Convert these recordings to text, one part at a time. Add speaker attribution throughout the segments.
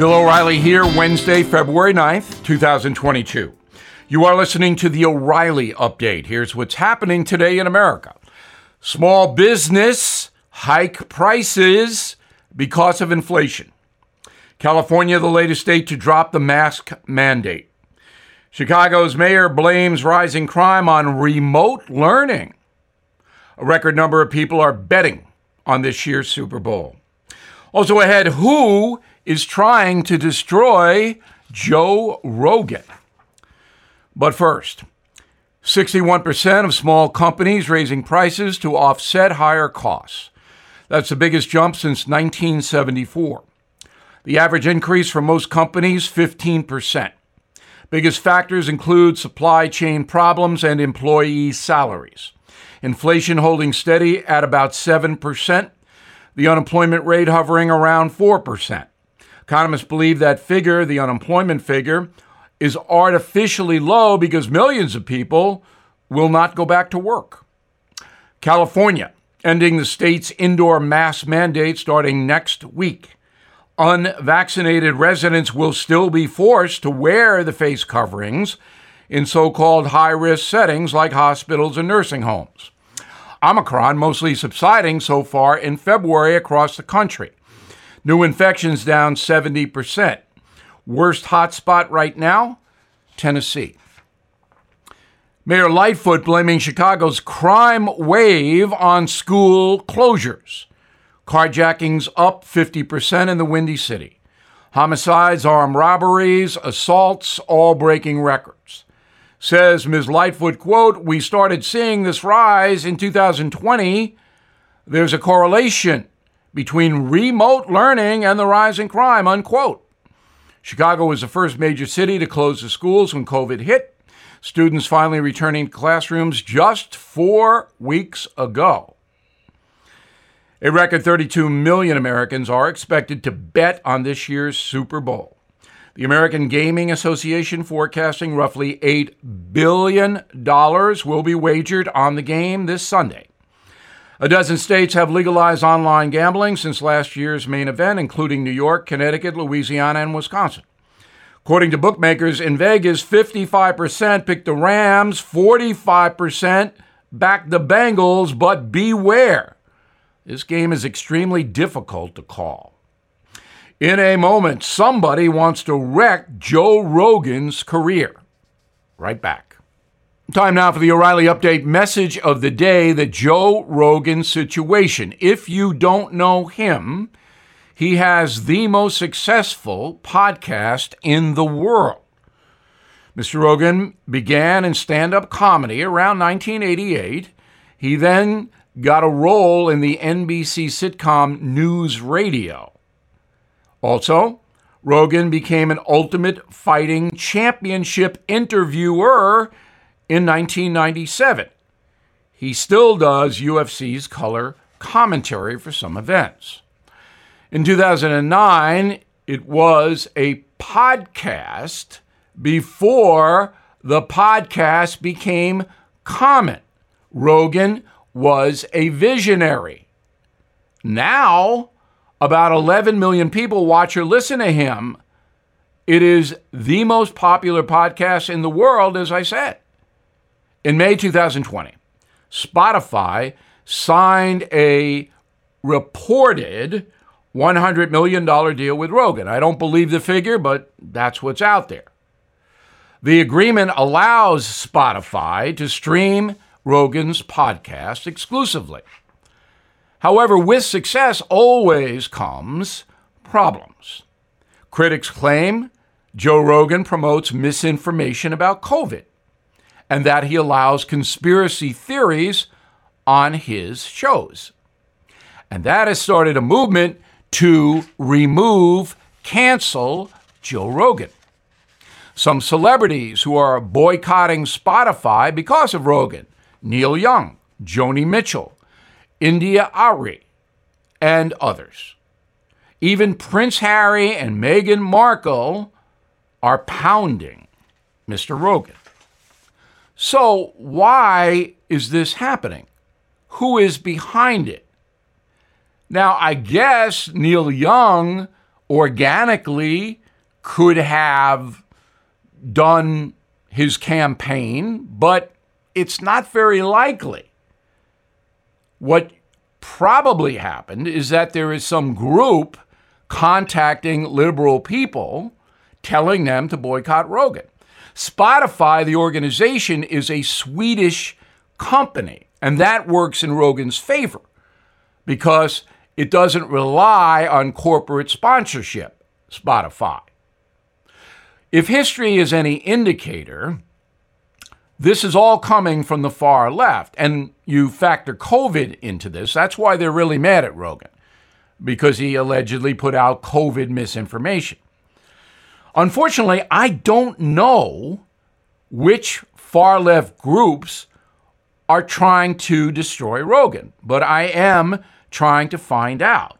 Speaker 1: Bill O'Reilly here, Wednesday, February 9th, 2022. You are listening to the O'Reilly Update. Here's what's happening today in America small business hike prices because of inflation. California, the latest state to drop the mask mandate. Chicago's mayor blames rising crime on remote learning. A record number of people are betting on this year's Super Bowl. Also ahead, who is trying to destroy Joe Rogan. But first, 61% of small companies raising prices to offset higher costs. That's the biggest jump since 1974. The average increase for most companies, 15%. Biggest factors include supply chain problems and employee salaries. Inflation holding steady at about 7%, the unemployment rate hovering around 4%. Economists believe that figure, the unemployment figure, is artificially low because millions of people will not go back to work. California ending the state's indoor mask mandate starting next week. Unvaccinated residents will still be forced to wear the face coverings in so called high risk settings like hospitals and nursing homes. Omicron mostly subsiding so far in February across the country. New infections down 70%. Worst hotspot right now, Tennessee. Mayor Lightfoot blaming Chicago's crime wave on school closures. Carjackings up 50% in the Windy City. Homicides, armed robberies, assaults, all breaking records. Says Ms. Lightfoot, quote, we started seeing this rise in 2020. There's a correlation between remote learning and the rise in crime, unquote. Chicago was the first major city to close the schools when COVID hit. Students finally returning to classrooms just four weeks ago. A record 32 million Americans are expected to bet on this year's Super Bowl. The American Gaming Association forecasting roughly $8 billion will be wagered on the game this Sunday. A dozen states have legalized online gambling since last year's main event, including New York, Connecticut, Louisiana, and Wisconsin. According to bookmakers in Vegas, 55% picked the Rams, 45% backed the Bengals, but beware. This game is extremely difficult to call. In a moment, somebody wants to wreck Joe Rogan's career. Right back. Time now for the O'Reilly Update message of the day the Joe Rogan situation. If you don't know him, he has the most successful podcast in the world. Mr. Rogan began in stand up comedy around 1988. He then got a role in the NBC sitcom News Radio. Also, Rogan became an Ultimate Fighting Championship interviewer in 1997. He still does UFC's color commentary for some events. In 2009, it was a podcast before the podcast became common. Rogan was a visionary. Now, about 11 million people watch or listen to him. It is the most popular podcast in the world, as I said. In May 2020, Spotify signed a reported $100 million deal with Rogan. I don't believe the figure, but that's what's out there. The agreement allows Spotify to stream Rogan's podcast exclusively. However, with success always comes problems. Critics claim Joe Rogan promotes misinformation about COVID and that he allows conspiracy theories on his shows. And that has started a movement to remove, cancel Joe Rogan. Some celebrities who are boycotting Spotify because of Rogan Neil Young, Joni Mitchell, India Arie, and others. Even Prince Harry and Meghan Markle are pounding Mr. Rogan. So, why is this happening? Who is behind it? Now, I guess Neil Young organically could have done his campaign, but it's not very likely. What probably happened is that there is some group contacting liberal people telling them to boycott Rogan. Spotify, the organization, is a Swedish company, and that works in Rogan's favor because it doesn't rely on corporate sponsorship, Spotify. If history is any indicator, this is all coming from the far left. And you factor COVID into this. That's why they're really mad at Rogan, because he allegedly put out COVID misinformation. Unfortunately, I don't know which far left groups are trying to destroy Rogan, but I am trying to find out.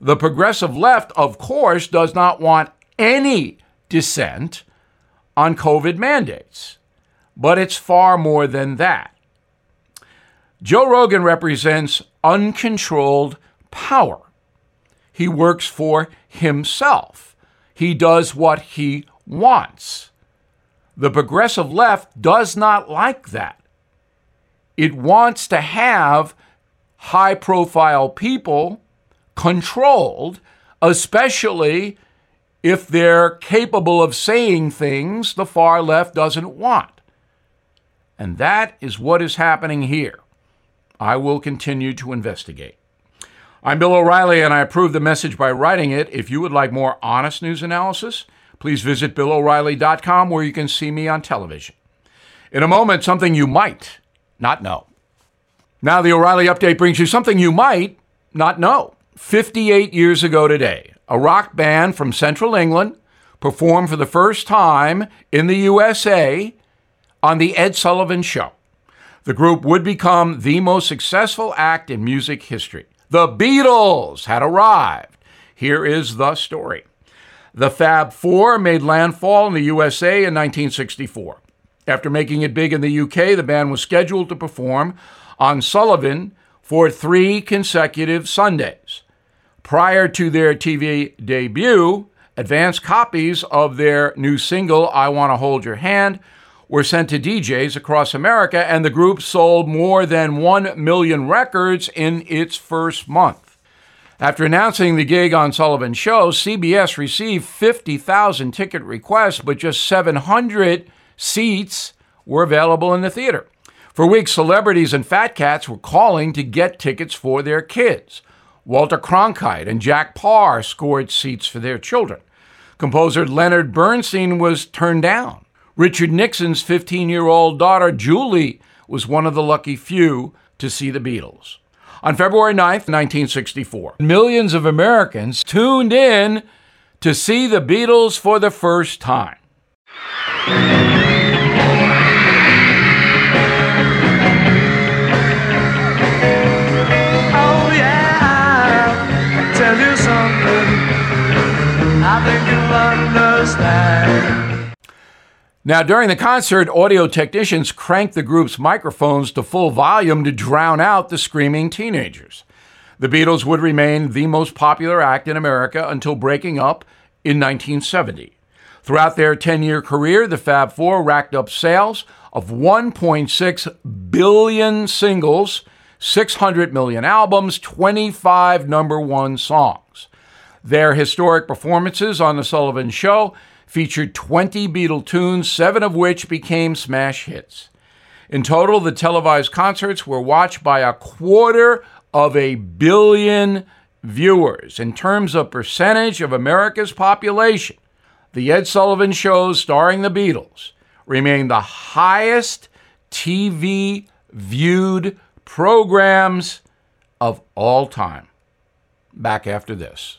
Speaker 1: The progressive left, of course, does not want any dissent on COVID mandates, but it's far more than that. Joe Rogan represents uncontrolled power. He works for himself. He does what he wants. The progressive left does not like that. It wants to have high profile people controlled, especially if they're capable of saying things the far left doesn't want. And that is what is happening here. I will continue to investigate. I'm Bill O'Reilly, and I approve the message by writing it. If you would like more honest news analysis, please visit BillO'Reilly.com where you can see me on television. In a moment, something you might not know. Now, the O'Reilly update brings you something you might not know. 58 years ago today, a rock band from central England performed for the first time in the USA on The Ed Sullivan Show. The group would become the most successful act in music history. The Beatles had arrived. Here is the story. The Fab Four made landfall in the USA in 1964. After making it big in the UK, the band was scheduled to perform on Sullivan for three consecutive Sundays. Prior to their TV debut, advance copies of their new single, I Want to Hold Your Hand, were sent to DJs across America, and the group sold more than 1 million records in its first month. After announcing the gig on Sullivan's show, CBS received 50,000 ticket requests, but just 700 seats were available in the theater. For weeks, celebrities and fat cats were calling to get tickets for their kids. Walter Cronkite and Jack Paar scored seats for their children. Composer Leonard Bernstein was turned down. Richard Nixon's 15 year old daughter, Julie, was one of the lucky few to see the Beatles. On February 9th, 1964, millions of Americans tuned in to see the Beatles for the first time. Now, during the concert, audio technicians cranked the group's microphones to full volume to drown out the screaming teenagers. The Beatles would remain the most popular act in America until breaking up in 1970. Throughout their 10 year career, the Fab Four racked up sales of 1.6 billion singles, 600 million albums, 25 number one songs. Their historic performances on The Sullivan Show featured 20 Beatle tunes, seven of which became smash hits. In total, the televised concerts were watched by a quarter of a billion viewers. In terms of percentage of America's population, the Ed Sullivan shows starring the Beatles remain the highest TV viewed programs of all time. Back after this.